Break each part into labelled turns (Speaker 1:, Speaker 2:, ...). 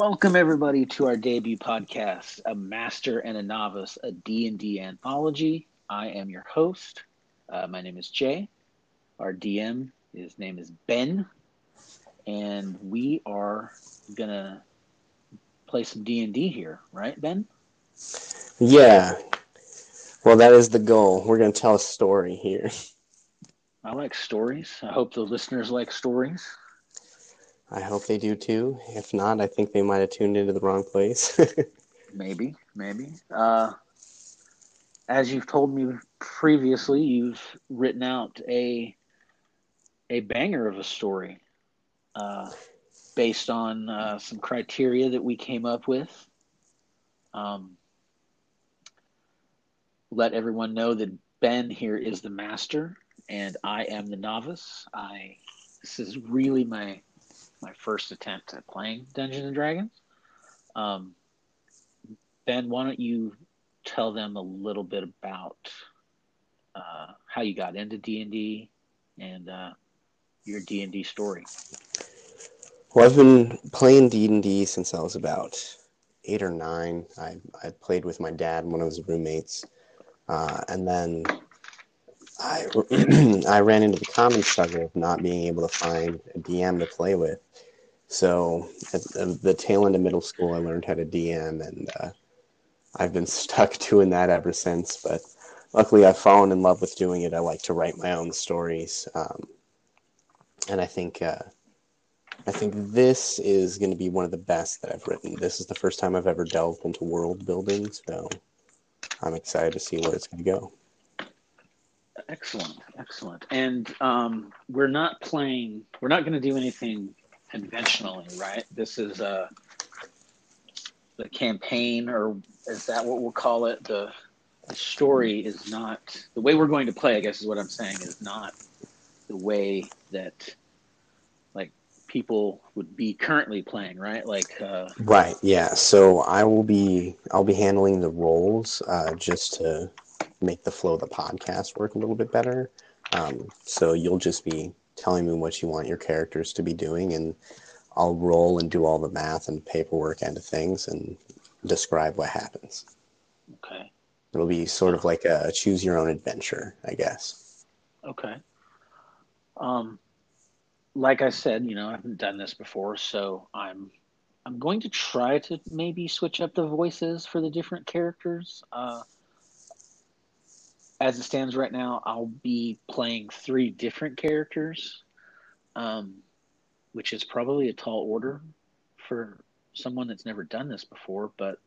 Speaker 1: Welcome everybody to our debut podcast, A Master and a Novice, a D&D anthology. I am your host. Uh, my name is Jay. Our DM, his name is Ben, and we are gonna play some D&D here, right, Ben?
Speaker 2: Yeah. Well, that is the goal. We're going to tell a story here.
Speaker 1: I like stories. I hope the listeners like stories.
Speaker 2: I hope they do too. If not, I think they might have tuned into the wrong place.
Speaker 1: maybe, maybe. Uh, as you've told me previously, you've written out a a banger of a story uh, based on uh, some criteria that we came up with. Um, let everyone know that Ben here is the master and I am the novice. I this is really my my first attempt at playing Dungeons and Dragons. Um, ben, why don't you tell them a little bit about uh, how you got into D and D and uh, your D and D story?
Speaker 2: Well, I've been playing D and D since I was about eight or nine. I I played with my dad one of his roommates, uh, and then I I ran into the common struggle of not being able to find a DM to play with. So at the tail end of middle school, I learned how to DM, and uh, I've been stuck doing that ever since. But luckily, I've fallen in love with doing it. I like to write my own stories, um, and I think uh, I think this is going to be one of the best that I've written. This is the first time I've ever delved into world building, so I'm excited to see where it's going to go.
Speaker 1: Excellent, excellent. And um, we're not playing. We're not going to do anything conventionally, right? This is uh, the campaign, or is that what we'll call it? The, the story is not the way we're going to play. I guess is what I'm saying is not the way that like people would be currently playing, right? Like uh,
Speaker 2: right, yeah. So I will be I'll be handling the roles uh, just to make the flow of the podcast work a little bit better. Um, so you'll just be telling me what you want your characters to be doing, and I'll roll and do all the math and paperwork end of things and describe what happens.
Speaker 1: Okay.
Speaker 2: It'll be sort of like a choose your own adventure, I guess.
Speaker 1: Okay. Um, like I said, you know, I haven't done this before, so I'm I'm going to try to maybe switch up the voices for the different characters. Uh, as it stands right now, I'll be playing three different characters, um, which is probably a tall order for someone that's never done this before. But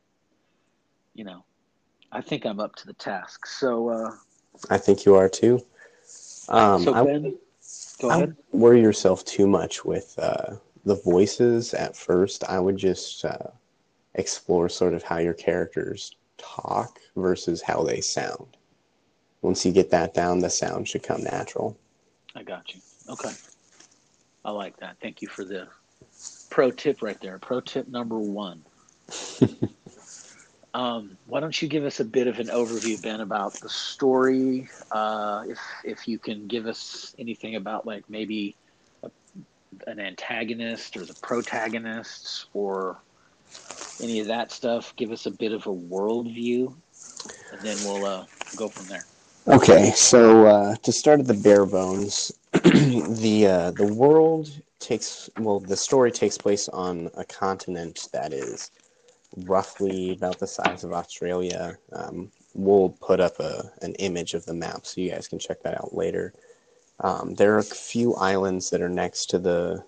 Speaker 1: you know, I think I'm up to the task. So uh,
Speaker 2: I think you are too. Um,
Speaker 1: so Ben, go I ahead.
Speaker 2: worry yourself too much with uh, the voices at first. I would just uh, explore sort of how your characters talk versus how they sound once you get that down, the sound should come natural.
Speaker 1: I got you. Okay. I like that. Thank you for the pro tip right there. Pro tip number one. um, why don't you give us a bit of an overview, Ben, about the story? Uh, if if you can give us anything about like maybe a, an antagonist or the protagonists or any of that stuff, give us a bit of a world view, and then we'll uh, go from there.
Speaker 2: Okay, so uh, to start at the bare bones, the uh, the world takes well, the story takes place on a continent that is roughly about the size of Australia. Um, we'll put up a an image of the map so you guys can check that out later. Um, there are a few islands that are next to the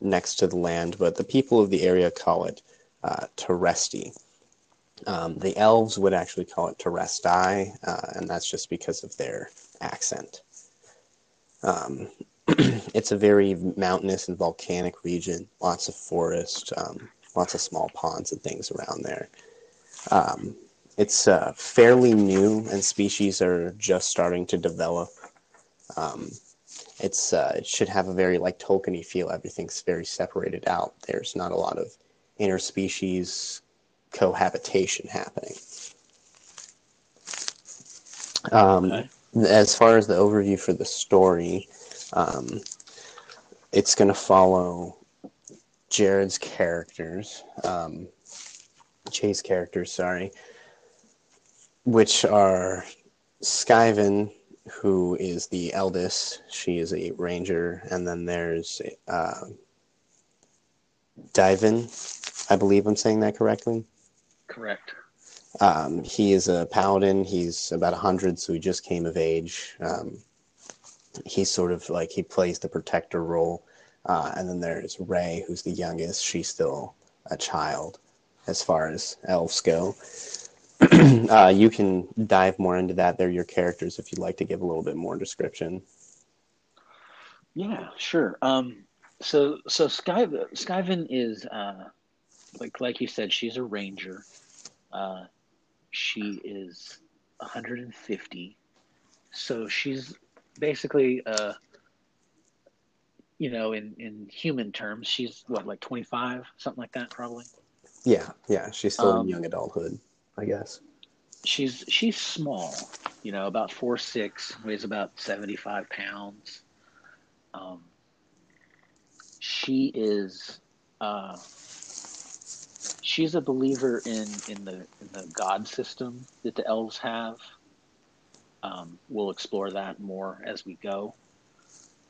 Speaker 2: next to the land, but the people of the area call it uh. Um, the elves would actually call it Teresti, uh, and that's just because of their accent. Um, it's a very mountainous and volcanic region, lots of forest, um, lots of small ponds and things around there. Um, it's uh, fairly new, and species are just starting to develop. Um, it's uh, it should have a very like Tolkien feel. Everything's very separated out. There's not a lot of interspecies cohabitation happening. Um, okay. As far as the overview for the story, um, it's going to follow Jared's characters, um, Chase characters, sorry, which are Skyven, who is the eldest. She is a ranger, and then there's uh, Diven. I believe I'm saying that correctly.
Speaker 1: Correct.
Speaker 2: Um, he is a paladin. He's about 100, so he just came of age. Um, he's sort of like he plays the protector role. Uh, and then there's Ray, who's the youngest. She's still a child as far as elves go. uh, you can dive more into that. They're your characters if you'd like to give a little bit more description.
Speaker 1: Yeah, sure. Um, so so Sky Skyven is uh, like like you said, she's a ranger. Uh, she is 150, so she's basically uh, you know, in in human terms, she's what like 25, something like that, probably.
Speaker 2: Yeah, yeah, she's still
Speaker 1: Um,
Speaker 2: in young adulthood, I guess.
Speaker 1: She's she's small, you know, about four six, weighs about 75 pounds. Um, she is uh, she's a believer in in the in the god system that the elves have. Um, we'll explore that more as we go.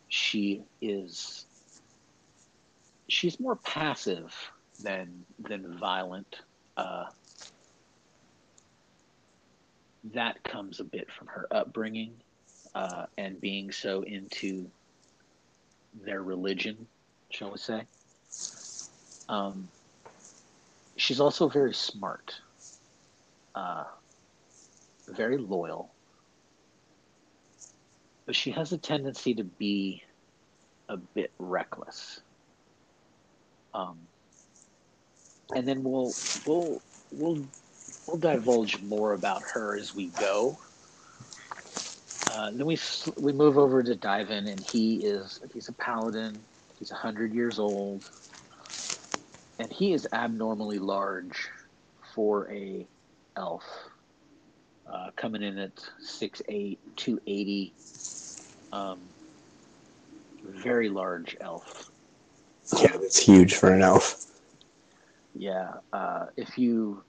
Speaker 1: She is she's more passive than than violent. Uh, that comes a bit from her upbringing uh, and being so into their religion, shall we say. Um, she's also very smart, uh, very loyal, but she has a tendency to be a bit reckless. Um, and then we'll we'll we'll we'll divulge more about her as we go. Uh, then we we move over to Diven, and he is he's a paladin. He's hundred years old, and he is abnormally large for a elf, uh, coming in at 6'8", 280. Um, very large elf.
Speaker 2: Yeah, that's huge for an elf.
Speaker 1: Yeah, uh, if you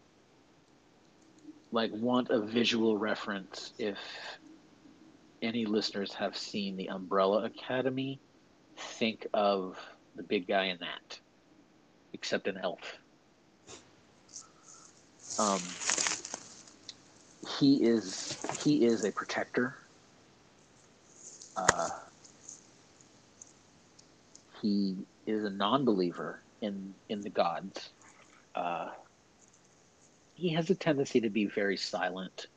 Speaker 1: like want a visual reference, if any listeners have seen the Umbrella Academy, think of the big guy in that, except an elf. Um, he is he is a protector. Uh, he is a non-believer in in the gods. Uh, he has a tendency to be very silent,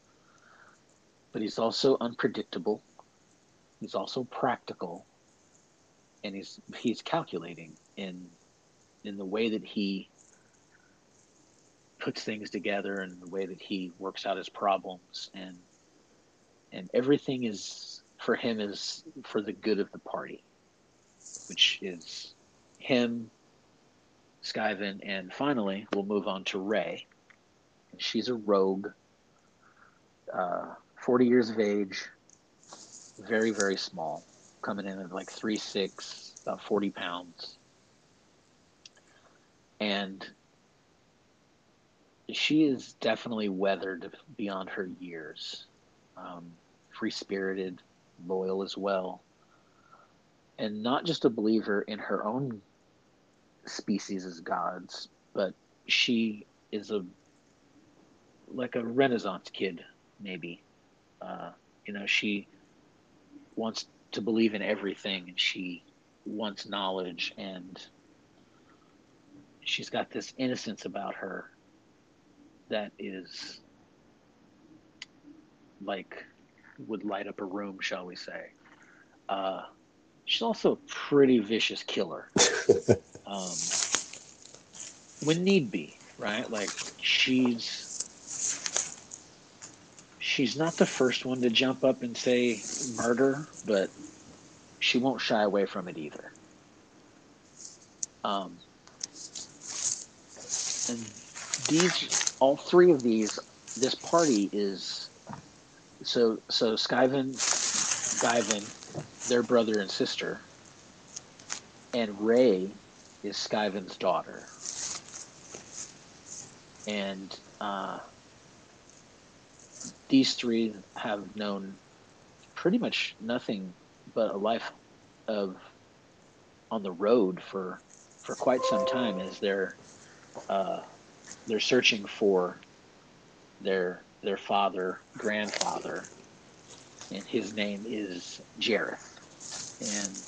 Speaker 1: but he's also unpredictable. He's also practical, and he's he's calculating in in the way that he puts things together and the way that he works out his problems and and everything is for him is for the good of the party, which is him, Skyven, and finally we'll move on to Ray. She's a rogue, uh, 40 years of age, very, very small, coming in at like three six, about 40 pounds. And she is definitely weathered beyond her years. Um, Free spirited, loyal as well. And not just a believer in her own species as gods, but she is a like a Renaissance kid, maybe. Uh, you know, she wants to believe in everything, and she wants knowledge, and she's got this innocence about her that is like would light up a room, shall we say. Uh, she's also a pretty vicious killer. um, when need be, right? Like she's she's not the first one to jump up and say murder, but she won't shy away from it either. Um, and these, all three of these, this party is so so Skyven, Skyven, their brother and sister, and Ray is Skyven's daughter, and uh, these three have known pretty much nothing but a life of on the road for for quite some time as they're uh, they're searching for their their father grandfather and his name is Jareth and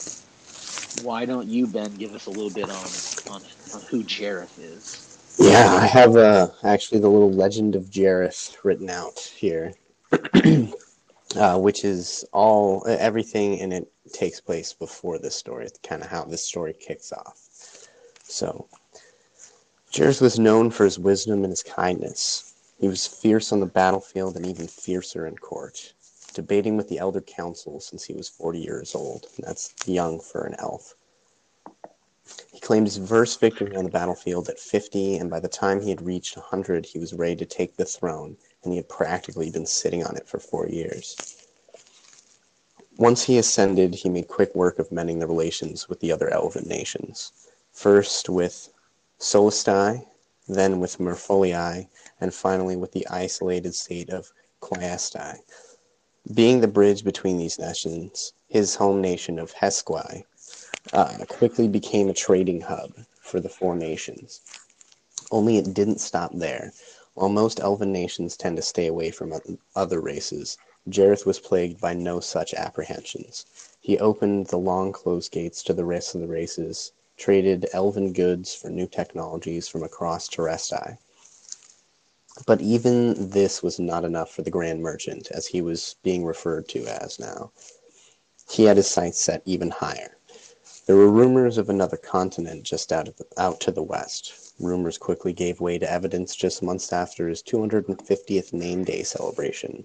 Speaker 1: why don't you Ben give us a little bit on on, on who Jareth is
Speaker 2: Yeah, I have uh, actually the little legend of Jareth written out here, uh, which is all everything in it takes place before this story. It's kind of how this story kicks off. So, Jareth was known for his wisdom and his kindness. He was fierce on the battlefield and even fiercer in court, debating with the elder council since he was 40 years old. That's young for an elf. He claimed his first victory on the battlefield at 50, and by the time he had reached 100, he was ready to take the throne, and he had practically been sitting on it for four years. Once he ascended, he made quick work of mending the relations with the other elven nations, first with Solistai, then with Merfolii, and finally with the isolated state of Quiastai. Being the bridge between these nations, his home nation of Hesquai uh, quickly became a trading hub for the four nations. Only it didn't stop there. While most elven nations tend to stay away from other races, Jareth was plagued by no such apprehensions. He opened the long closed gates to the rest of the races, traded elven goods for new technologies from across Terestai. But even this was not enough for the Grand Merchant, as he was being referred to as now. He had his sights set even higher. There were rumors of another continent just out, of the, out to the west. Rumors quickly gave way to evidence just months after his 250th name day celebration.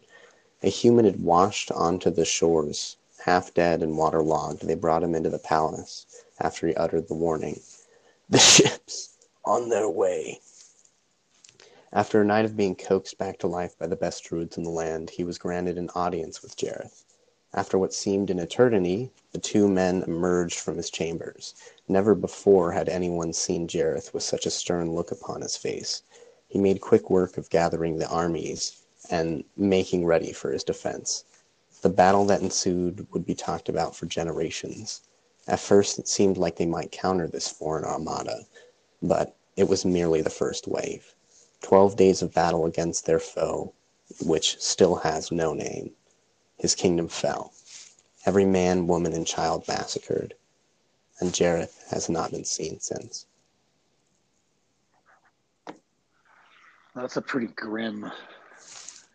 Speaker 2: A human had washed onto the shores, half dead and waterlogged. They brought him into the palace after he uttered the warning The ships on their way. After a night of being coaxed back to life by the best druids in the land, he was granted an audience with Jareth. After what seemed an eternity, the two men emerged from his chambers. Never before had anyone seen Jareth with such a stern look upon his face. He made quick work of gathering the armies and making ready for his defense. The battle that ensued would be talked about for generations. At first, it seemed like they might counter this foreign armada, but it was merely the first wave. Twelve days of battle against their foe, which still has no name. His kingdom fell. Every man, woman, and child massacred, and Jareth has not been seen since.
Speaker 1: That's a pretty grim,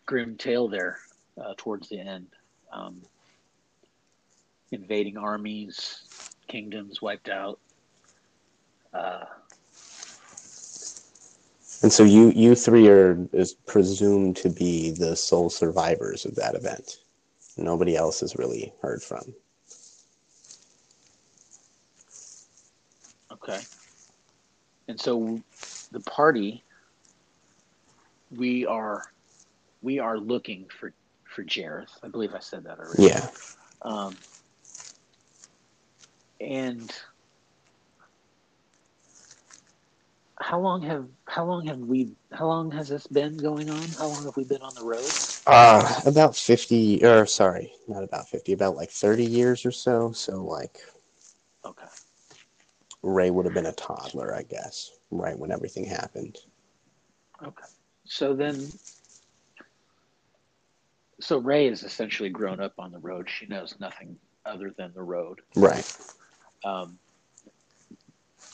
Speaker 1: grim tale there uh, towards the end. Um, invading armies, kingdoms wiped out. Uh,
Speaker 2: And so you you three are is presumed to be the sole survivors of that event. Nobody else is really heard from.
Speaker 1: okay. And so the party, we are, we are looking for for Jareth. I believe I said that already.
Speaker 2: Yeah.
Speaker 1: Um, and how long have how long have we how long has this been going on? How long have we been on the road?
Speaker 2: Uh, about 50 or sorry, not about 50, about like 30 years or so. So like
Speaker 1: Okay.
Speaker 2: Ray would have been a toddler, I guess, right when everything happened.
Speaker 1: Okay. So then so Ray is essentially grown up on the road. She knows nothing other than the road.
Speaker 2: Right.
Speaker 1: Um,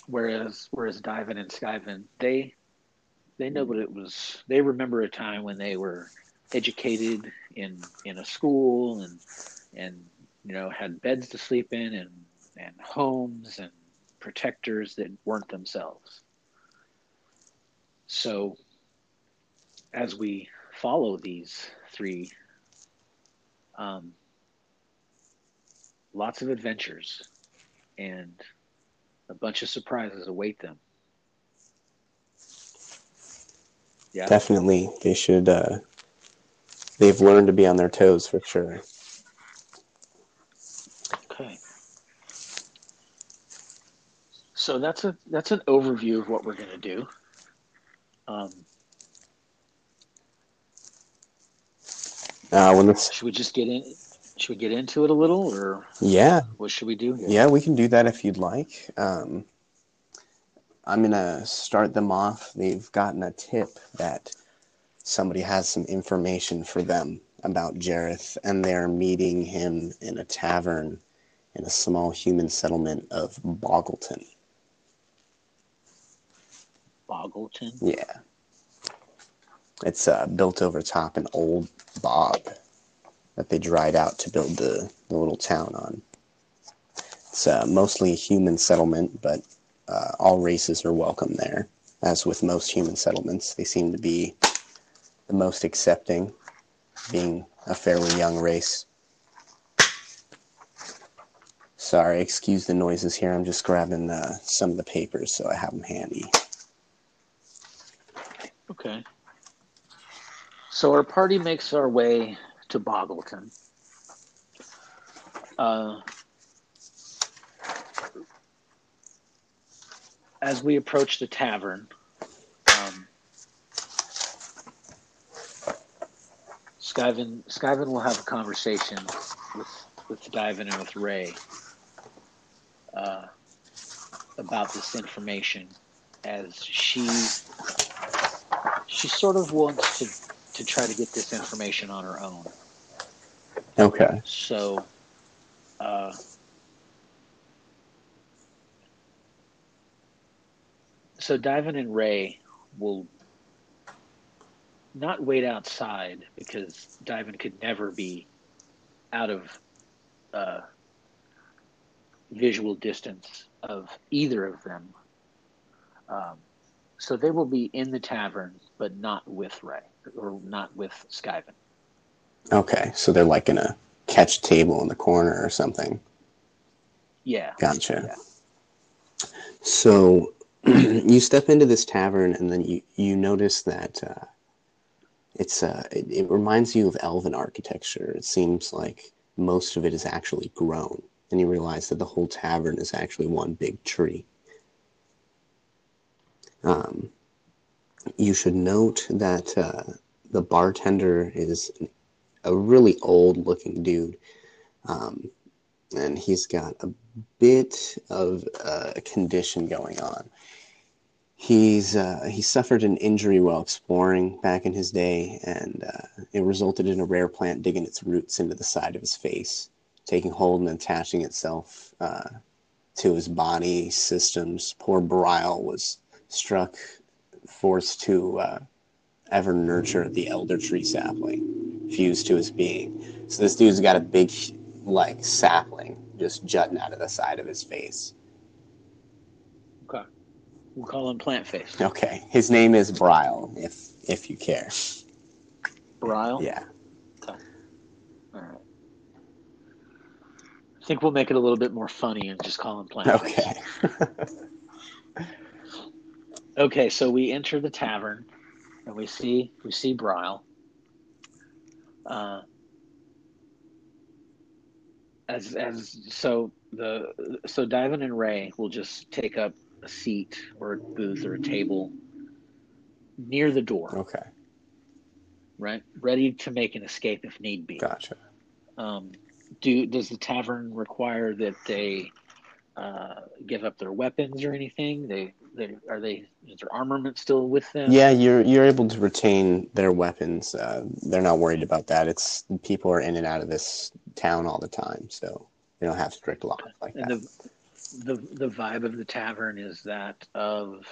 Speaker 1: whereas whereas Diven and Skyven, they they know what it was. They remember a time when they were educated in in a school and and you know had beds to sleep in and and homes and protectors that weren't themselves. So as we follow these three um, lots of adventures and a bunch of surprises await them. Yeah.
Speaker 2: Definitely. They should uh they've learned to be on their toes for sure.
Speaker 1: Okay. So that's a that's an overview of what we're gonna do. Um,
Speaker 2: Uh, when this,
Speaker 1: should we just get in? Should we get into it a little, or
Speaker 2: yeah,
Speaker 1: what should we do? Here?
Speaker 2: yeah, we can do that if you'd like. Um, I'm gonna start them off. They've gotten a tip that somebody has some information for them about Jareth, and they're meeting him in a tavern in a small human settlement of Boggleton.
Speaker 1: Boggleton.
Speaker 2: Yeah. It's uh, built over top an old bog that they dried out to build the, the little town on. It's uh, mostly a human settlement, but uh, all races are welcome there. As with most human settlements, they seem to be the most accepting, being a fairly young race. Sorry, excuse the noises here. I'm just grabbing uh, some of the papers so I have them handy.
Speaker 1: Okay. So our party makes our way to Boggleton. Uh, as we approach the tavern, um, Skyven, Skyven will have a conversation with with Diven and with Ray uh, about this information, as she she sort of wants to to try to get this information on her own.
Speaker 2: Okay.
Speaker 1: So, uh, so Diven and Ray will not wait outside because Diven could never be out of uh, visual distance of either of them. Um, so they will be in the tavern, but not with Ray or not with Skyven.
Speaker 2: Okay, so they're like in a catch table in the corner or something.
Speaker 1: Yeah.
Speaker 2: Gotcha.
Speaker 1: Yeah.
Speaker 2: So you step into this tavern, and then you you notice that uh, it's uh, it, it reminds you of elven architecture. It seems like most of it is actually grown, and you realize that the whole tavern is actually one big tree. Um, you should note that uh, the bartender is a really old looking dude. Um, and he's got a bit of a condition going on. He's uh, he suffered an injury while exploring back in his day, and uh, it resulted in a rare plant digging its roots into the side of his face, taking hold and attaching itself uh, to his body systems. Poor Brile was struck, forced to uh, ever nurture the elder tree sapling fused to his being. So this dude's got a big, like, sapling just jutting out of the side of his face.
Speaker 1: Okay. We'll call him Plant Face.
Speaker 2: Okay, his name is Brile, if if you care.
Speaker 1: Brile?
Speaker 2: Yeah. Okay.
Speaker 1: All right. I think we'll make it a little bit more funny and just call him Plant Face.
Speaker 2: Okay.
Speaker 1: Okay, so we enter the tavern and we see we see Brile. Uh, as as so the so Diven and Ray will just take up a seat or a booth or a table near the door,
Speaker 2: okay.
Speaker 1: right? Ready to make an escape if need be.
Speaker 2: Gotcha.
Speaker 1: Um, do does the tavern require that they uh, give up their weapons or anything? They they are they is their armament still with them?
Speaker 2: Yeah, you're you're able to retain their weapons. Uh, they're not worried about that. It's people are in and out of this town all the time, so they don't have strict laws like
Speaker 1: And
Speaker 2: that.
Speaker 1: the the the vibe of the tavern is that of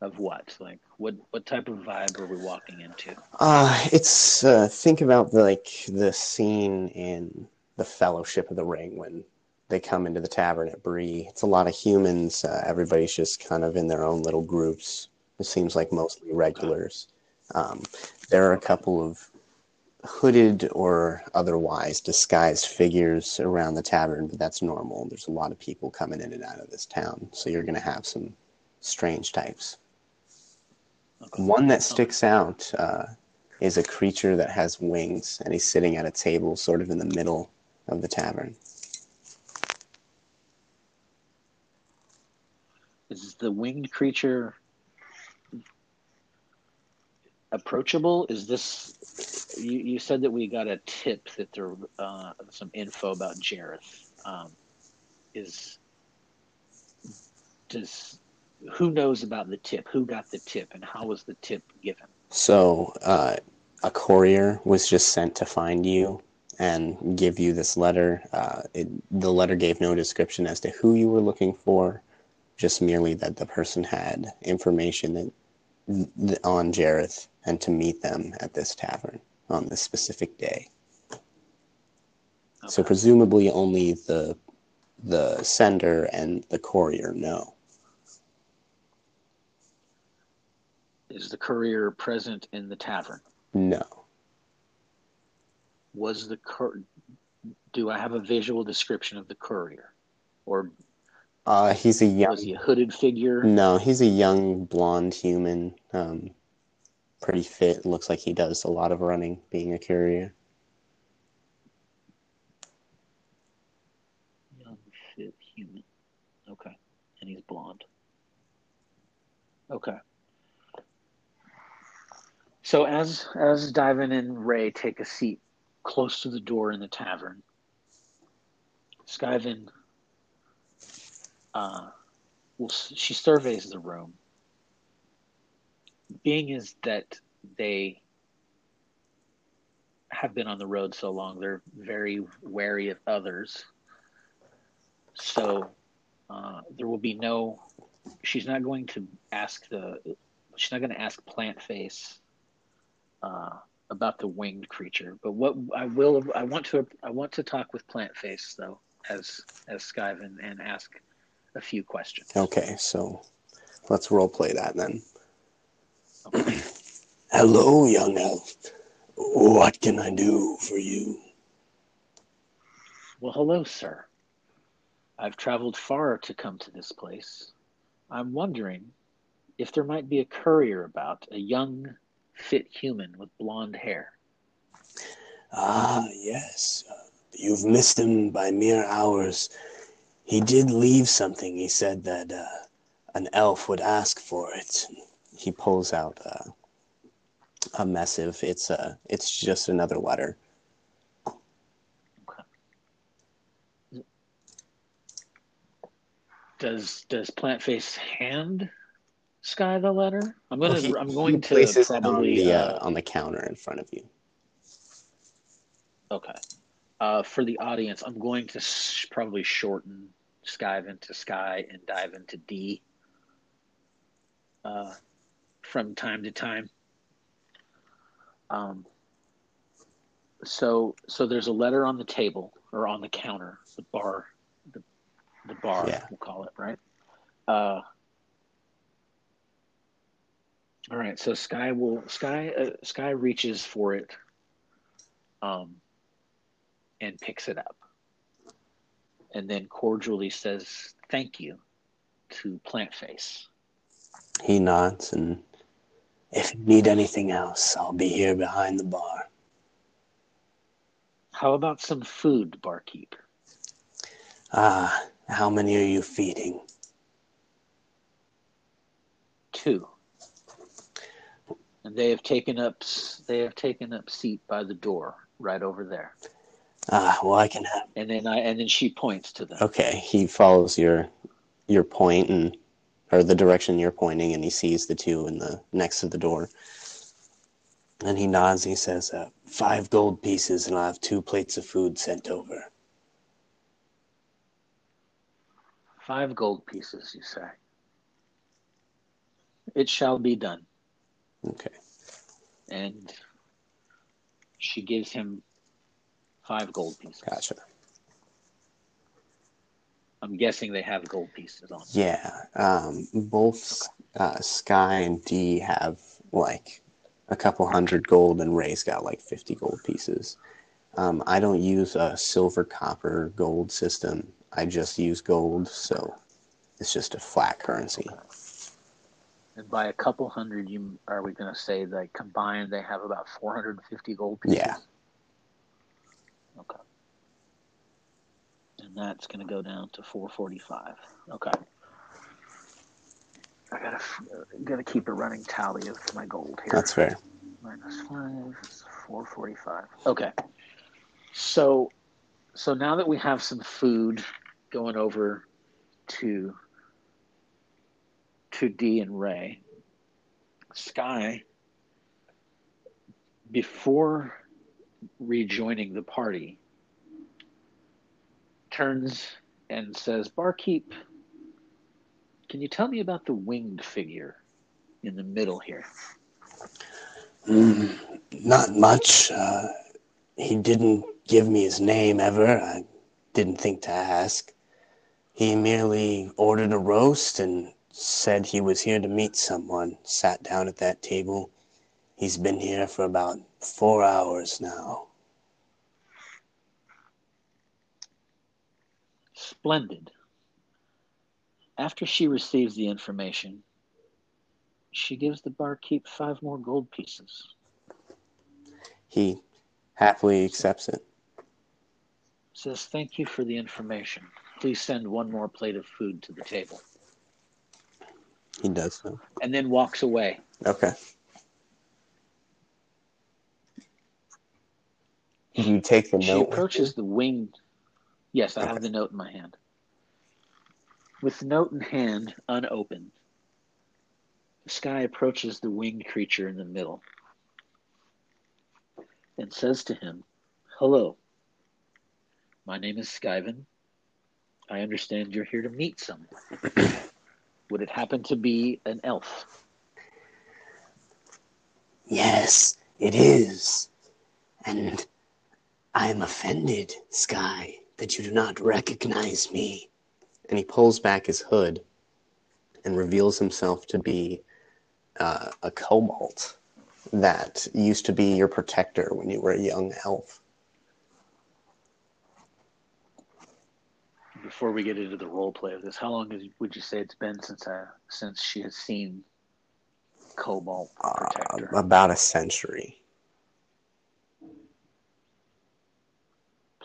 Speaker 1: of what? Like what what type of vibe are we walking into?
Speaker 2: Uh, it's uh, think about the, like the scene in the Fellowship of the Ring when they come into the tavern at Bree. It's a lot of humans. Uh, everybody's just kind of in their own little groups. It seems like mostly regulars. Um, there are a couple of hooded or otherwise disguised figures around the tavern, but that's normal. There's a lot of people coming in and out of this town, so you're going to have some strange types. One that sticks out uh, is a creature that has wings, and he's sitting at a table sort of in the middle of the tavern.
Speaker 1: Is the winged creature approachable? Is this you, you said that we got a tip that there uh, some info about Jareth. Um, is does who knows about the tip? Who got the tip, and how was the tip given?
Speaker 2: So, uh, a courier was just sent to find you and give you this letter. Uh, it, the letter gave no description as to who you were looking for, just merely that the person had information that on Jareth and to meet them at this tavern on this specific day. Okay. So presumably only the the sender and the courier know.
Speaker 1: Is the courier present in the tavern?
Speaker 2: No.
Speaker 1: Was the cur- do I have a visual description of the courier, or
Speaker 2: uh, he's a young.
Speaker 1: Was he a hooded figure?
Speaker 2: No, he's a young blonde human. Um, pretty fit. Looks like he does a lot of running, being a courier.
Speaker 1: Young, fit human. Okay, and he's blonde. Okay. So as as Diven and Ray take a seat close to the door in the tavern, Skyven uh, well, she surveys the room. Being is that they have been on the road so long, they're very wary of others. So uh, there will be no. She's not going to ask the. She's not going to ask Plant Face uh, about the winged creature. But what I will, I want to, I want to talk with Plant Face though, as as Skyven, and ask a few questions.
Speaker 2: Okay, so let's role play that then. Okay. Hello, young elf. What can I do for you?
Speaker 1: Well, hello, sir. I've traveled far to come to this place. I'm wondering if there might be a courier about, a young, fit human with blonde hair.
Speaker 2: Ah, yes. You've missed him by mere hours he did leave something. He said that uh, an elf would ask for it. He pulls out uh, a missive. It's a. Uh, it's just another letter.
Speaker 1: Does Does Plant Face hand Sky the letter? I'm gonna. Well, he, I'm going to probably
Speaker 2: on the, uh, on the counter in front of you.
Speaker 1: Okay. Uh, for the audience, I'm going to sh- probably shorten skive into sky and dive into D uh, from time to time. Um, so so there's a letter on the table or on the counter, the bar, the the bar yeah. we'll call it right. Uh, all right, so Sky will Sky uh, Sky reaches for it, um, and picks it up and then cordially says thank you to Plant Face.
Speaker 2: He nods and if you need anything else, I'll be here behind the bar.
Speaker 1: How about some food, barkeep?
Speaker 2: Ah, how many are you feeding?
Speaker 1: Two. And they have taken up they have taken up seat by the door right over there.
Speaker 2: Ah, well, I can have.
Speaker 1: And then I and then she points to them.
Speaker 2: Okay, he follows your your point and or the direction you're pointing, and he sees the two in the next to the door. And he nods. He says, uh, five gold pieces, and I'll have two plates of food sent over."
Speaker 1: Five gold pieces, you say? It shall be done.
Speaker 2: Okay.
Speaker 1: And she gives him Five gold pieces.
Speaker 2: Gotcha.
Speaker 1: I'm guessing they have gold pieces on.
Speaker 2: Yeah, um, both uh, Sky and D have like a couple hundred gold, and Ray's got like 50 gold pieces. Um, I don't use a silver, copper, gold system. I just use gold, so it's just a flat currency.
Speaker 1: And by a couple hundred, you are we going to say that combined they have about 450 gold pieces?
Speaker 2: Yeah.
Speaker 1: Okay. And that's going to go down to 445. Okay. I gotta uh, gotta keep a running tally of my gold here.
Speaker 3: That's fair.
Speaker 1: Minus five, four forty-five. Okay. So, so now that we have some food going over to to D and Ray, Sky, before rejoining the party, turns and says, "Barkeep, can you tell me about the winged figure in the middle here?"
Speaker 2: Mm, not much. Uh, he didn't give me his name ever. I didn't think to ask. He merely ordered a roast and said he was here to meet someone. Sat down at that table. He's been here for about four hours now.
Speaker 1: Splendid. After she receives the information, she gives the barkeep five more gold pieces.
Speaker 3: He happily accepts it.
Speaker 1: Says, Thank you for the information. Please send one more plate of food to the table.
Speaker 3: He does so.
Speaker 1: And then walks away.
Speaker 3: Okay. You take the
Speaker 1: She
Speaker 3: note?
Speaker 1: approaches the winged. Yes, I have the note in my hand. With the note in hand, unopened, Sky approaches the winged creature in the middle and says to him, Hello, my name is Skyven. I understand you're here to meet someone. Would it happen to be an elf?
Speaker 2: Yes, it is. And I am offended, Sky, that you do not recognize me.
Speaker 3: And he pulls back his hood and reveals himself to be uh, a kobold that used to be your protector when you were a young elf.
Speaker 1: Before we get into the role play of this, how long is, would you say it's been since I, since she has seen Cobalt
Speaker 3: Uh,
Speaker 1: Protector?
Speaker 3: about a century.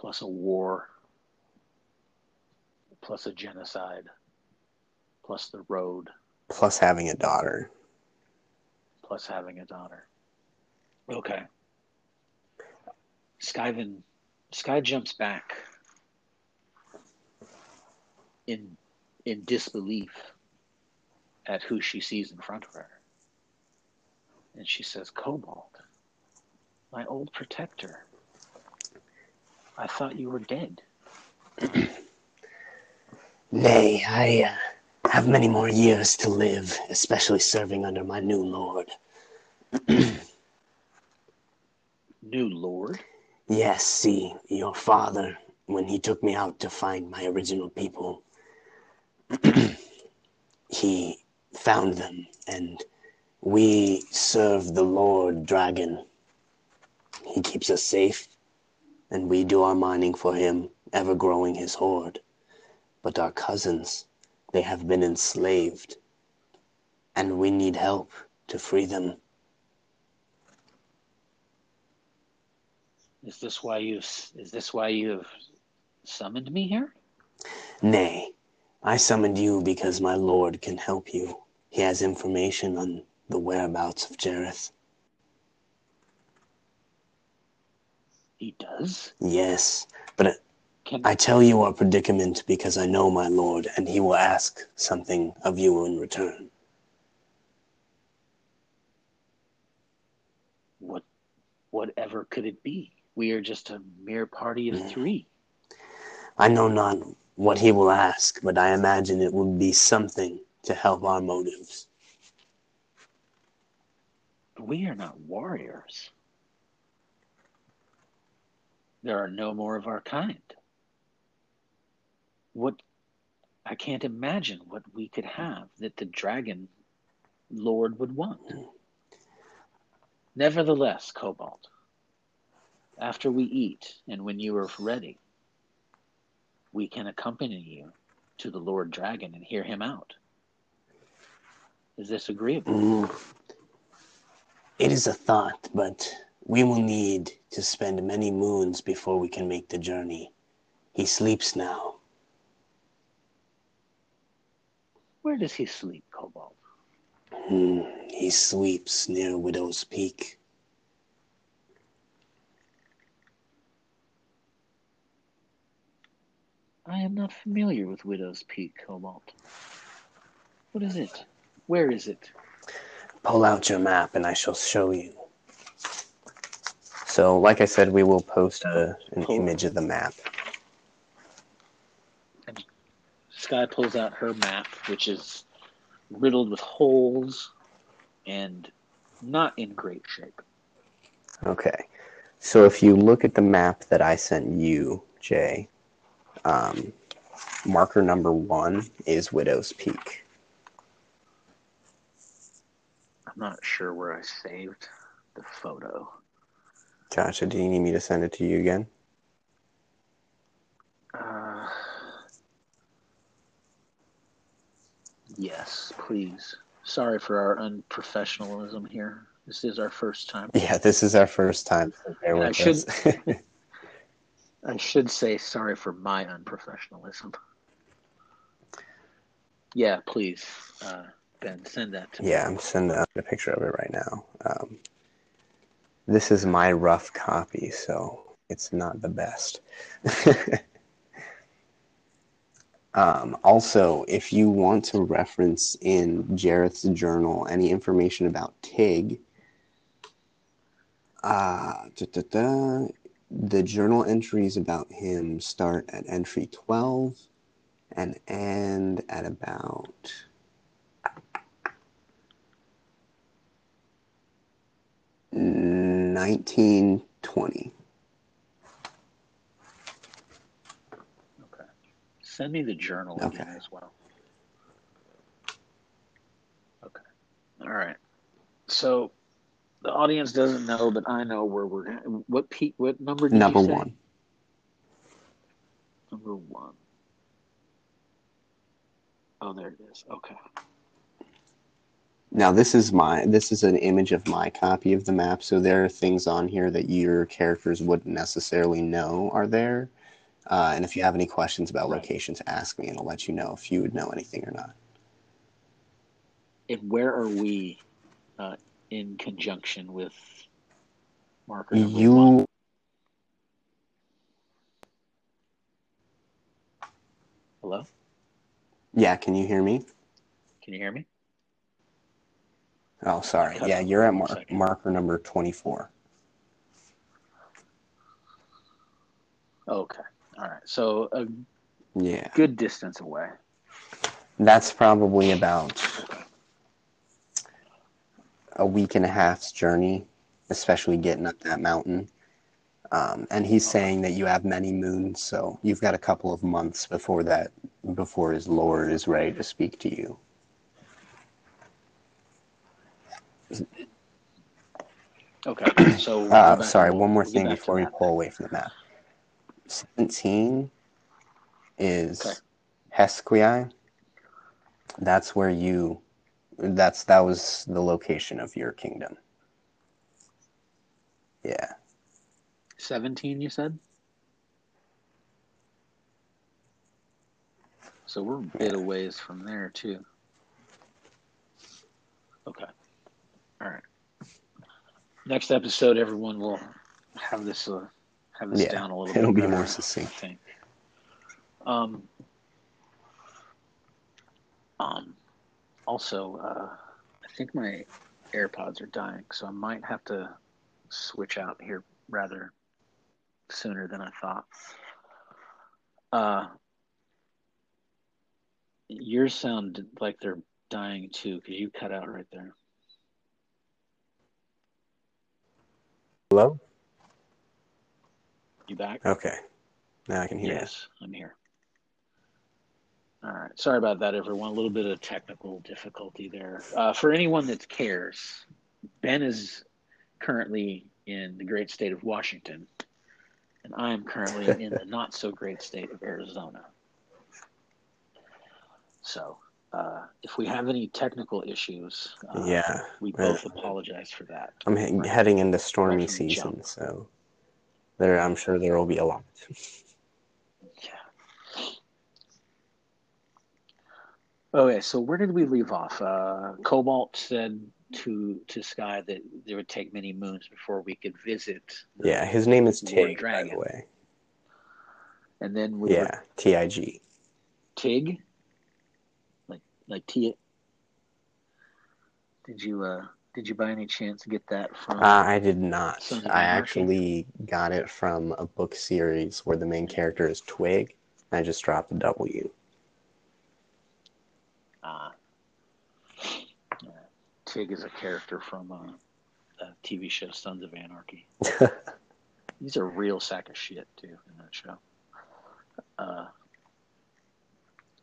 Speaker 1: Plus a war, plus a genocide, plus the road,
Speaker 3: Plus having a daughter.
Speaker 1: plus having a daughter. Okay. Skyven, Sky jumps back in in disbelief at who she sees in front of her, and she says, "Cobalt, my old protector. I thought you were dead."
Speaker 2: Nay, I uh, have many more years to live, especially serving under my new lord.
Speaker 1: New Lord.
Speaker 2: Yes, see, your father, when he took me out to find my original people, he found them, and we serve the Lord Dragon. He keeps us safe, and we do our mining for him, ever growing his hoard. But our cousins, they have been enslaved, and we need help to free them.
Speaker 1: Is this why you is this why you have summoned me here?
Speaker 2: Nay, I summoned you because my lord can help you. He has information on the whereabouts of Jareth.
Speaker 1: He does.
Speaker 2: Yes, but
Speaker 1: Can
Speaker 2: I tell you our predicament because I know my lord, and he will ask something of you in return.
Speaker 1: what whatever could it be? We are just a mere party of
Speaker 2: Mm.
Speaker 1: three.
Speaker 2: I know not what he will ask, but I imagine it would be something to help our motives.
Speaker 1: We are not warriors. There are no more of our kind. What I can't imagine what we could have that the dragon lord would want. Nevertheless, Cobalt, after we eat and when you are ready, we can accompany you to the Lord Dragon and hear him out. Is this agreeable?
Speaker 2: Mm. It is a thought, but we will need to spend many moons before we can make the journey. He sleeps now.
Speaker 1: Where does he sleep, Cobalt?
Speaker 4: Hmm, he sleeps near Widow's Peak.
Speaker 1: I am not familiar with Widow's Peak, Cobalt. What is it? Where is it?
Speaker 4: Pull out your map and I shall show you.
Speaker 2: So, like I said, we will post a, an image of the map.
Speaker 1: Sky pulls out her map, which is riddled with holes and not in great shape.
Speaker 2: Okay. So if you look at the map that I sent you, Jay, um, marker number one is Widow's Peak.
Speaker 1: I'm not sure where I saved the photo.
Speaker 2: Gotcha. Do you need me to send it to you again?
Speaker 1: Uh, yes, please. Sorry for our unprofessionalism here. This is our first time.
Speaker 2: Yeah, this is our first time. So
Speaker 1: I should- I should say sorry for my unprofessionalism. Yeah, please, uh, Ben, send that to me.
Speaker 2: yeah, I'm sending a picture of it right now. Um, this is my rough copy, so it's not the best. um, also, if you want to reference in Jareth's journal any information about Tig, uh, the journal entries about him start at entry 12 and end at about mm, 1920.
Speaker 1: Okay. Send me the journal
Speaker 2: okay.
Speaker 1: as well. Okay. All right. So the audience doesn't know, but I know where we're. What peak? What number?
Speaker 2: number one.
Speaker 1: Number one. Oh, there it is. Okay.
Speaker 2: Now this is my this is an image of my copy of the map, so there are things on here that your characters wouldn't necessarily know are there. Uh, and if you have any questions about
Speaker 1: Right.
Speaker 2: locations, ask me, and I'll let you know if you would know anything or not.
Speaker 1: And where are we uh, in conjunction with marker number one?
Speaker 2: You
Speaker 1: Hello?
Speaker 2: yeah, can you hear me?
Speaker 1: Can you hear me?
Speaker 2: Oh, sorry. Yeah, you're at mar- marker number twenty-four.
Speaker 1: Okay. All right. So a
Speaker 2: Yeah,
Speaker 1: good distance away.
Speaker 2: that's probably about a week and a half's journey, especially getting up that mountain. Um, and he's saying that you have many moons, so you've got a couple of months before that, before his lord is ready to speak to you.
Speaker 1: Okay. So
Speaker 2: Uh, sorry, one more
Speaker 1: we'll
Speaker 2: thing before we pull away from the map. Seventeen is
Speaker 1: Okay.
Speaker 2: Hesquii. That's where you. That's that was the location of your kingdom. Yeah.
Speaker 1: 17, you said? So we're a bit
Speaker 2: Yeah.
Speaker 1: of ways from there, too. Okay. All right. Next episode, everyone will have this uh, have this
Speaker 2: Yeah,
Speaker 1: down a little bit.
Speaker 2: it'll
Speaker 1: bit
Speaker 2: be
Speaker 1: better,
Speaker 2: more
Speaker 1: I
Speaker 2: succinct.
Speaker 1: think. Um, um, also, uh, I think my AirPods are dying, so I might have to switch out here rather sooner than I thought. Uh, yours sound like they're dying too, because you cut out right there.
Speaker 2: Hello.
Speaker 1: You back?
Speaker 2: Okay. Now I can hear
Speaker 1: Yes, I'm here. All right. Sorry about that, everyone. A little bit of technical difficulty there. Uh, for anyone that cares, Ben is currently in the great state of Washington, and I am currently in the not so great state of Arizona. So, uh, if we have any technical issues, uh.
Speaker 2: Yeah.
Speaker 1: we
Speaker 2: right.
Speaker 1: both apologize for that.
Speaker 2: I'm he- heading into stormy season,
Speaker 1: jump.
Speaker 2: so there. I'm sure there will be a lot.
Speaker 1: Yeah. Okay, so where did we leave off? Uh, Kobold said to to Sky that it would take many moons before we could visit. the-
Speaker 2: Yeah, his name is Tig, by
Speaker 1: Dragon.
Speaker 2: the way.
Speaker 1: And then we were
Speaker 2: Yeah, T I G.
Speaker 1: Tig, like T. Did you uh did you by any chance get that from?
Speaker 2: Uh, I did not. I
Speaker 1: Anarchy.
Speaker 2: actually got it from a book series where the main character is Twig. I just dropped the W.
Speaker 1: Uh, uh, Tig is a character from uh, a TV show, Sons of Anarchy. He's a real sack of shit too in that show. Uh,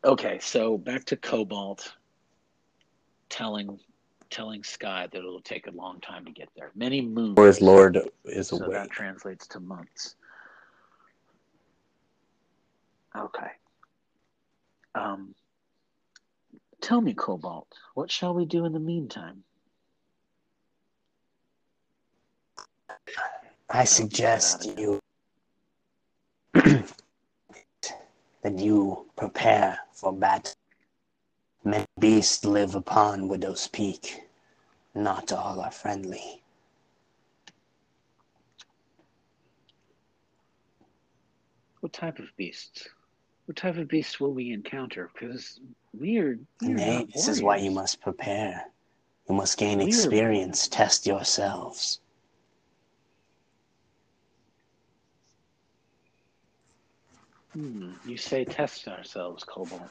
Speaker 1: okay, so back to Kobold telling telling Sky that it'll take a long time to get there. Many moons.
Speaker 2: Or his lord is
Speaker 1: so
Speaker 2: awake.
Speaker 1: that translates to months. Okay. Um, tell me, Kobold, what shall we do in the meantime?
Speaker 4: I suggest you that you prepare for battle. Many beasts live upon Widow's Peak. Not all are friendly.
Speaker 1: What type of beasts? What type of beasts will we encounter? Because we are. We are
Speaker 4: Nay, this is why you must prepare. You must gain
Speaker 1: We are-
Speaker 4: experience, test yourselves.
Speaker 1: Hmm, you say test ourselves, Kobold.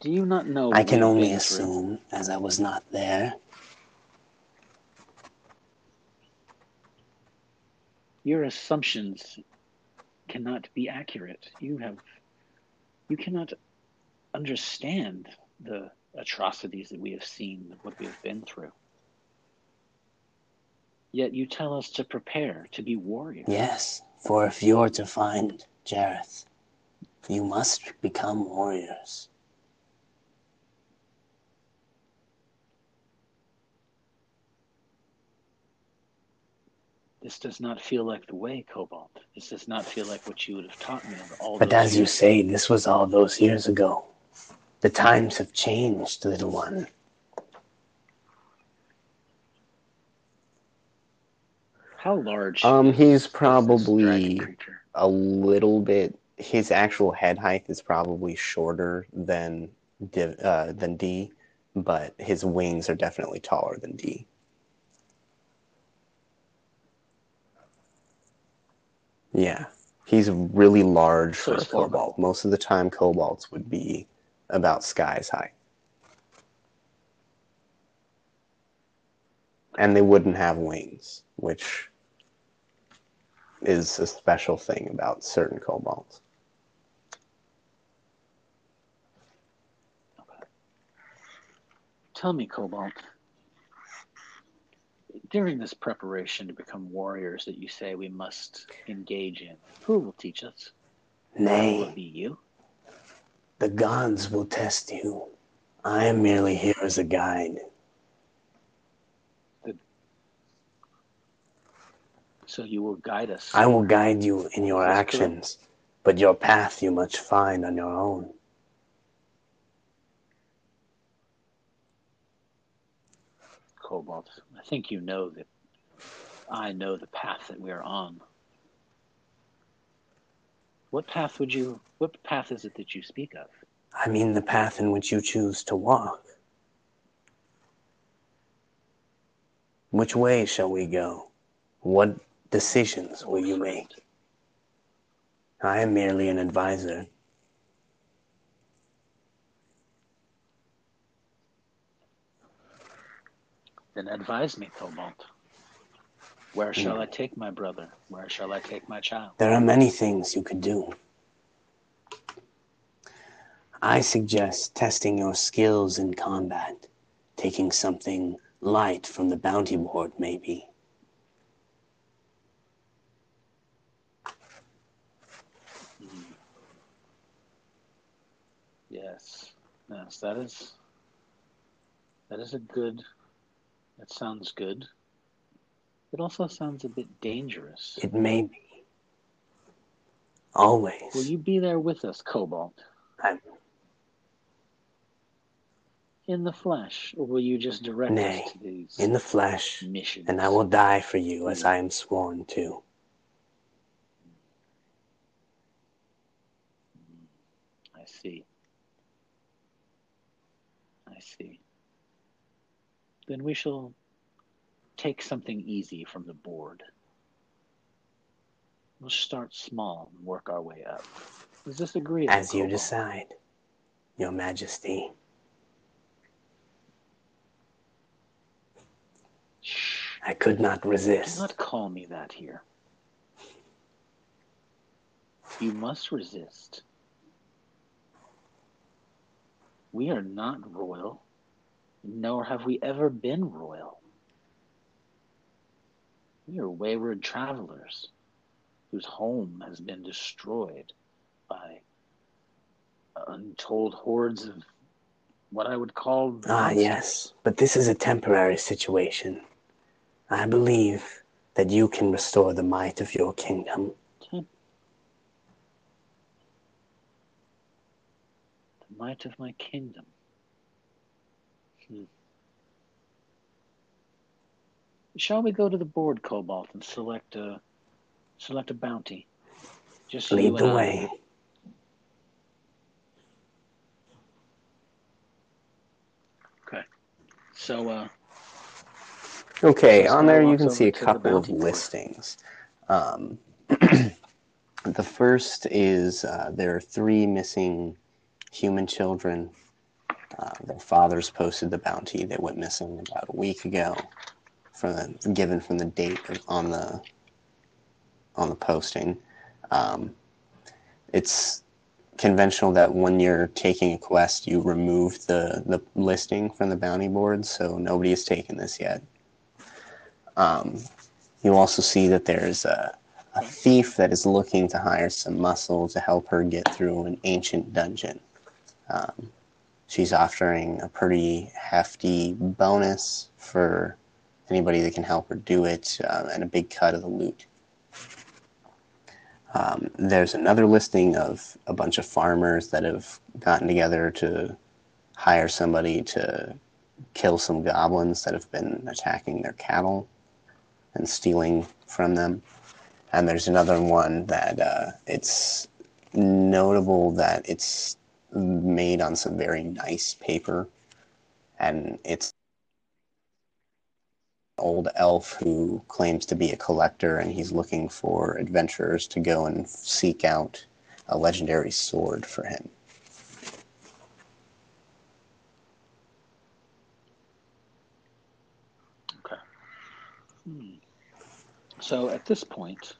Speaker 1: Do you not know?
Speaker 4: I can only
Speaker 1: been through?
Speaker 4: assume, as I was not there.
Speaker 1: Your assumptions cannot be accurate. You have. You cannot understand the atrocities that we have seen, what we have been through. Yet you tell us to prepare to be warriors.
Speaker 4: Yes, for if you're to find Jareth, you must become warriors.
Speaker 1: This does not feel like the way, Kobold. This does not feel like what you would have taught me all
Speaker 4: But as you
Speaker 1: years.
Speaker 4: say, this was all those years ago. The times have changed, little one.
Speaker 1: How large?
Speaker 2: Um, he's
Speaker 1: is this dragon
Speaker 2: probably a little bit. His actual head height is probably shorter than Div, uh, than D, but his wings are definitely taller than D. Yeah, he's really large
Speaker 1: So
Speaker 2: for a kobold. Most of the time, kobolds would be about sky's height, and they wouldn't have wings, which is a special thing about certain kobolds.
Speaker 1: Tell me, Kobold. During this preparation to become warriors that you say we must engage in, who will teach us? Will
Speaker 4: Nay,
Speaker 1: it be you?
Speaker 4: the gods will test you. I am merely here as a guide.
Speaker 1: So you will guide us.
Speaker 4: I will guide you in your
Speaker 1: That's
Speaker 4: actions, but your path you must find on your own.
Speaker 1: Kobold. I think you know that I know the path that we are on. What path would you? What path is it that you speak of?
Speaker 4: I mean the path in which you choose to walk. Which way shall we go? What decisions will you make? I am merely an advisor.
Speaker 1: Then advise me, Kobold. Where hmm. shall I take my brother? Where shall I take my child?
Speaker 4: There are many things you could do. I suggest testing your skills in combat, taking something light from the bounty board, maybe.
Speaker 1: Yes, that is that is a good. That sounds good. It also sounds a bit dangerous.
Speaker 4: It may be. Always.
Speaker 1: Will you be there with us, Kobold?
Speaker 4: I,
Speaker 1: in the flesh, or will you just direct
Speaker 4: Nay,
Speaker 1: us to these
Speaker 4: In the flesh,
Speaker 1: missions?
Speaker 4: and I will die for you as I am sworn to.
Speaker 1: I see. I see. Then we shall take something easy from the board. We'll start small and work our way up. Is this agreeable?
Speaker 4: As you decide, Your Majesty.
Speaker 1: Shh.
Speaker 4: I could not resist.
Speaker 1: Do not call me that here. You must resist. We are not royal, nor have we ever been royal. We are wayward travelers whose home has been destroyed by untold hordes of what I would call
Speaker 4: Ah, yes, but this is a temporary situation. I believe that you can restore the might of your kingdom.
Speaker 1: The might of my kingdom. Hmm. Shall we go to the board, Kobold, and select a select a bounty? Just
Speaker 4: Lead the
Speaker 1: I.
Speaker 4: way.
Speaker 1: Okay. So, uh,
Speaker 2: Okay, on there you can see a couple of
Speaker 1: board.
Speaker 2: listings. Um, the first is uh, there are three missing human children. Uh, their fathers posted the bounty. They went missing about a week ago, from the, given from the date on the on the posting. Um, it's conventional that when you're taking a quest, you remove the, the listing from the bounty board, so nobody has taken this yet. Um, you also see that there's a, a thief that is looking to hire some muscle to help her get through an ancient dungeon. Um, she's offering a pretty hefty bonus for anybody that can help her do it uh, and a big cut of the loot. Um, there's another listing of a bunch of farmers that have gotten together to hire somebody to kill some goblins that have been attacking their cattle and stealing from them. And there's another one that uh, it's notable that it's made on some very nice paper, and it's an old elf who claims to be a collector, and he's looking for adventurers to go and seek out a legendary sword for him.
Speaker 1: okay. Hmm. So at this point,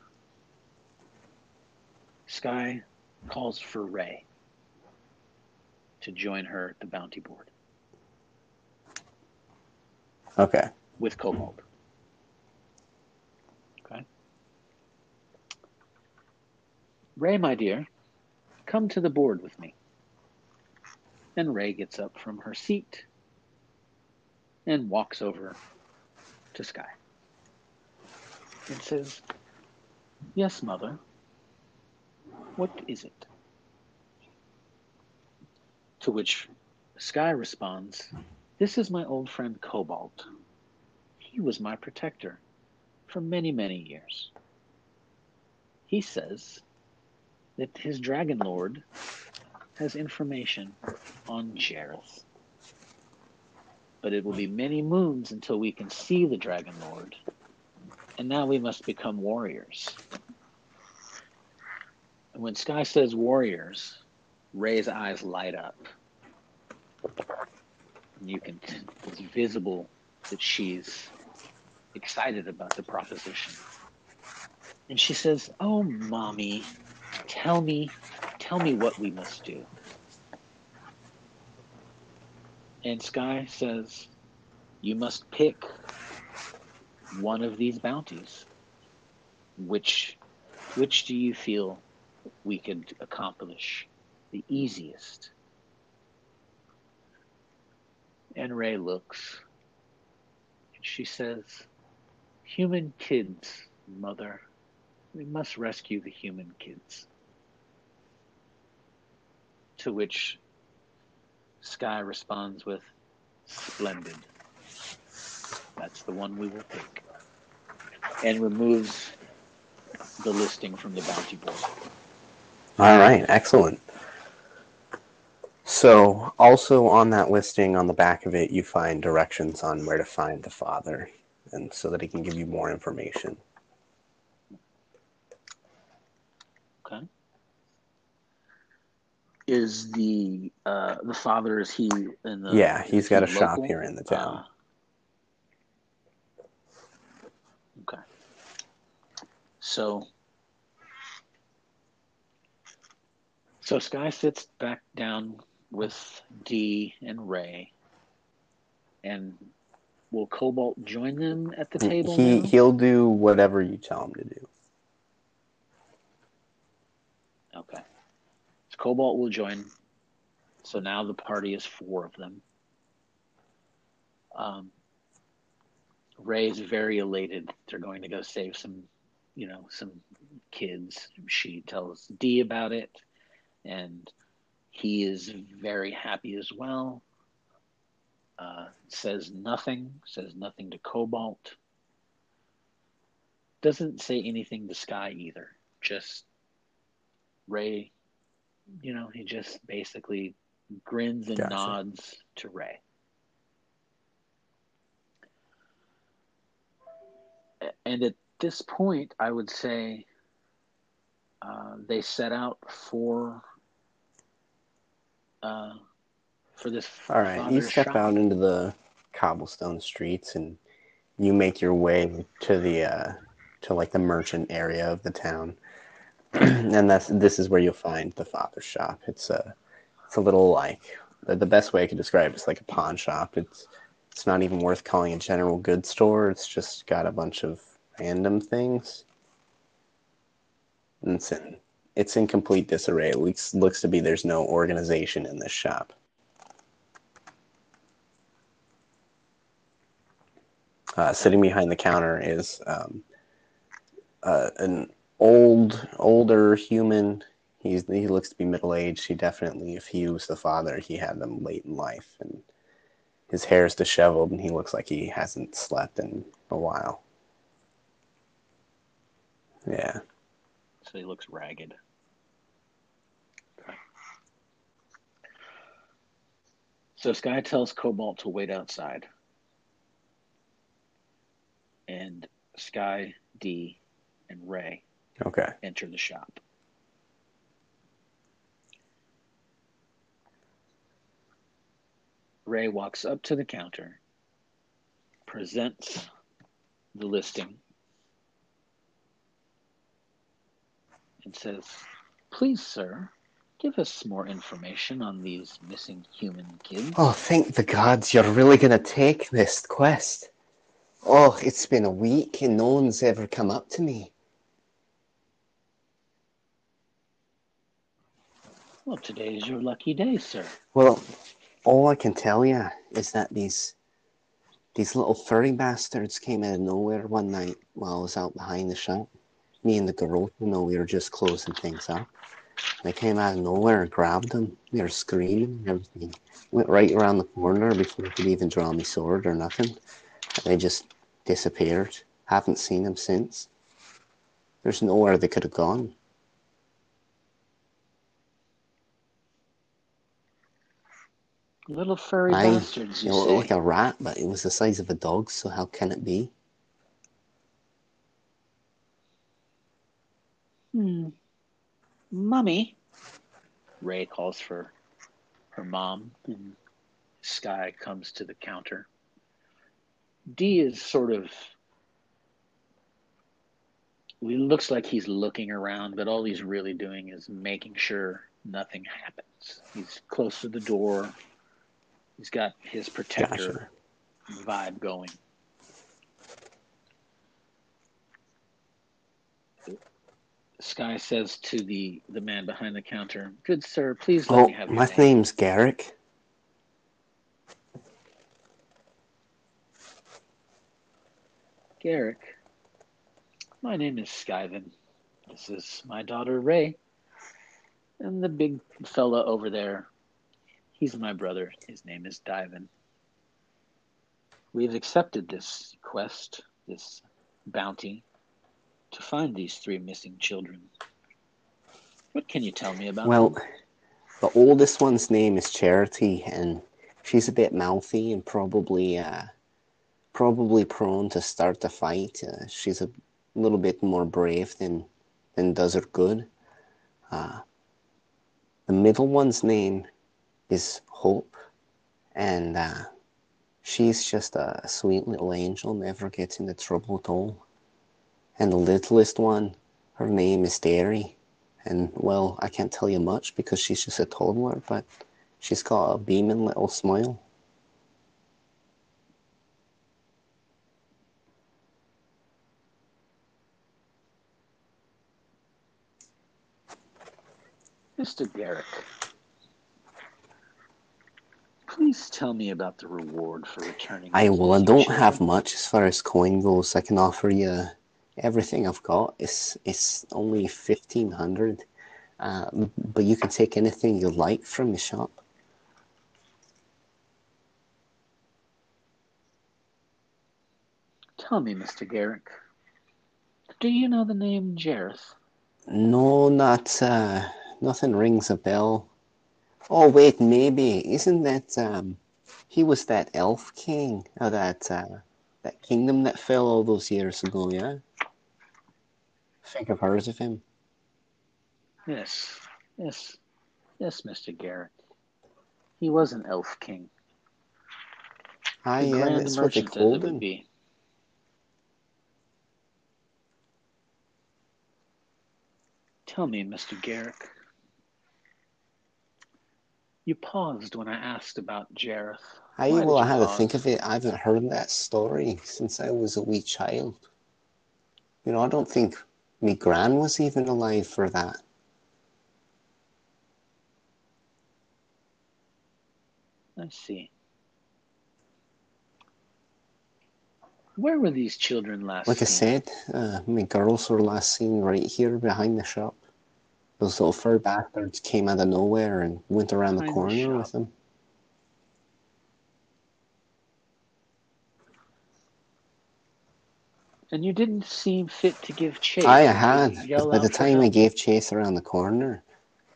Speaker 1: Sky calls for Ray to join her at the bounty board
Speaker 2: Okay.
Speaker 1: with Kobold. Okay. Ray, my dear, come to the board with me. And Ray gets up from her seat and walks over to Sky and says, Yes, mother. What is it? To which Sky responds, This is my old friend Kobold. He was my protector for many, many years. He says that his Dragon Lord has information on Jareth. But it will be many moons until we can see the Dragon Lord. And now we must become warriors. And when Sky says warriors, Ray's eyes light up. And you can, it's visible that she's excited about the proposition. And she says, Oh, mommy, tell me, tell me what we must do. And Sky says, You must pick one of these bounties. Which, which do you feel we could accomplish the easiest? And Ray looks and she says, Human kids, mother. We must rescue the human kids. To which Sky responds with, Splendid. That's the one we will take. And removes the listing from the bounty board.
Speaker 2: All right, excellent. So, also on that listing, on the back of it, you find directions on where to find the father, and so that he can give you more information.
Speaker 1: Okay. Is the uh, the father is he in the?
Speaker 2: yeah, he's got a
Speaker 1: he
Speaker 2: shop here in the town.
Speaker 1: Uh, okay. So. So Sky sits back down with D and Ray, and will Kobold join them at the table
Speaker 2: he
Speaker 1: now?
Speaker 2: he'll do whatever you tell him to do.
Speaker 1: Okay. So Kobold will join. So now the party is four of them. Um, Ray is very elated. They're going to go save some, you know, some kids. She tells Dee about it, and he is very happy as well. Uh, says nothing. Says nothing to Kobold. Doesn't say anything to Sky either. Just Ray, you know, he just basically grins and
Speaker 2: Gotcha.
Speaker 1: nods to Ray. And at this point, I would say uh, they set out for uh, for this.
Speaker 2: All right, you step
Speaker 1: shop.
Speaker 2: out into the cobblestone streets, and you make your way to the uh, to like the merchant area of the town, and that's this is where you'll find the father's shop. It's a it's a little like the, the best way I could describe it is like a pawn shop. It's it's not even worth calling a general goods store. It's just got a bunch of random things. And it's in it's in complete disarray. It looks looks to be there's no organization in this shop. Uh, sitting behind the counter is um, uh, an old, older human. He's he looks to be middle aged. He definitely, if he was the father, he had them late in life, and his hair is disheveled, and he looks like he hasn't slept in a while. Yeah.
Speaker 1: So he looks ragged. So Sky tells Kobold to wait outside. And Sky, D, and Ray
Speaker 2: Okay.
Speaker 1: enter the shop. Ray walks up to the counter, presents the listing, and says, Please, sir, give us more information on these missing human kids.
Speaker 2: Oh, thank the gods you're really going to take this quest. Oh, it's been a week and no one's ever come up to me.
Speaker 1: Well, today's your lucky day, sir.
Speaker 2: Well, all I can tell you is that these these little furry bastards came out of nowhere one night while I was out behind the shop. Me and the girl, you know, we were just closing things up. They came out of nowhere and grabbed them. They were screaming and everything. Went right around the corner before I could even draw my sword or nothing. They just disappeared. Haven't seen them since. There's nowhere they could have gone.
Speaker 1: Little furry
Speaker 2: Aye,
Speaker 1: bastards, you
Speaker 2: looked
Speaker 1: say.
Speaker 2: like a rat, but it was the size of a dog, so how can it be?
Speaker 1: Hmm. Mummy. Ray calls for her mom, and Sky comes to the counter. D is sort of. He looks like he's looking around, but all he's really doing is making sure nothing happens. He's close to the door. He's got his protector
Speaker 2: Gotcha.
Speaker 1: vibe going. Sky says to the, the man behind the counter, Good sir, please let
Speaker 2: Oh,
Speaker 1: me have your
Speaker 2: my
Speaker 1: name.
Speaker 2: name's Garrick.
Speaker 1: Garrick. My name is Skyven. This is my daughter Ray. And the big fella over there, he's my brother. His name is Diven. We've accepted this quest, this bounty, to find these three missing children. What can you tell me about
Speaker 2: Well,
Speaker 1: them?
Speaker 2: the oldest one's name is Charity, and she's a bit mouthy and probably uh, probably prone to start a fight. Uh, she's a little bit more brave than than does her good. Uh, the middle one's name is Hope, and uh, she's just a sweet little angel, never gets into trouble at all. And the littlest one, her name is Derry. And well, I can't tell you much because she's just a toddler, but she's got a beaming little smile.
Speaker 1: Mr. Garrick, please tell me about the reward for returning.
Speaker 2: I well, I don't have much as far as coin goes. I can offer you everything I've got. is it's only fifteen hundred, uh, but you can take anything you like from the shop.
Speaker 1: Tell me, Mr. Garrick, do you know the name Jareth?
Speaker 2: No, not uh, nothing rings a bell. Oh wait, maybe isn't that um, he was that elf king of that uh, that kingdom that fell all those years ago? Yeah, think I've heard of him.
Speaker 1: Yes, yes, yes, Mr. Garrick. He was an elf king.
Speaker 2: I
Speaker 1: The grand
Speaker 2: that's what they
Speaker 1: as
Speaker 2: called him.
Speaker 1: be. Tell me, Mr. Garrick. You paused when I asked about Jareth.
Speaker 2: I
Speaker 1: Why
Speaker 2: well, I had to think of it. I haven't heard that story since I was a wee child. You know, I don't think me gran was even alive for that.
Speaker 1: Let's see. Where were these children last
Speaker 2: Like I said, uh, my girls were last seen right here behind the shop. Those little fur bastards came out of nowhere and went around the
Speaker 1: Behind the
Speaker 2: corner
Speaker 1: shop.
Speaker 2: with them.
Speaker 1: And you didn't seem fit to give chase.
Speaker 2: I had, by the time I gave chase around the corner,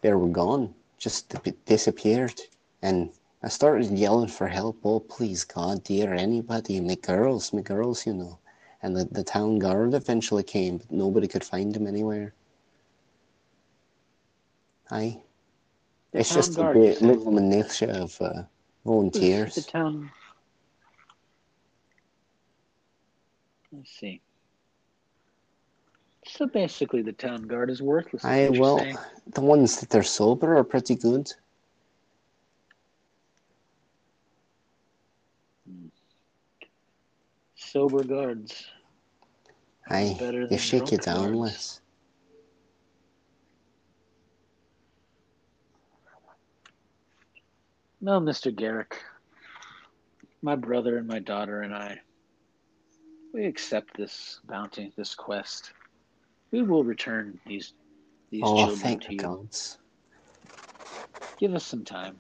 Speaker 2: they were gone, just disappeared. And I started yelling for help. Oh, please, God, dear, anybody, my girls, my girls, you know. And the, the town guard eventually came, but nobody could find them anywhere. Aye.
Speaker 1: The
Speaker 2: it's just a
Speaker 1: said?
Speaker 2: little minutia of uh, volunteers.
Speaker 1: The town. Let's see. So basically, the town guard is worthless. Is
Speaker 2: Aye, well,
Speaker 1: saying.
Speaker 2: the ones that they're sober are pretty good. Hmm.
Speaker 1: sober guards.
Speaker 2: Aye,
Speaker 1: better
Speaker 2: they shake you down less.
Speaker 1: No, Mr. Garrick. My brother and my daughter and I, we accept this bounty, this quest. We will return these these
Speaker 2: Oh,
Speaker 1: children
Speaker 2: thank
Speaker 1: to you.
Speaker 2: gods.
Speaker 1: Give us some time.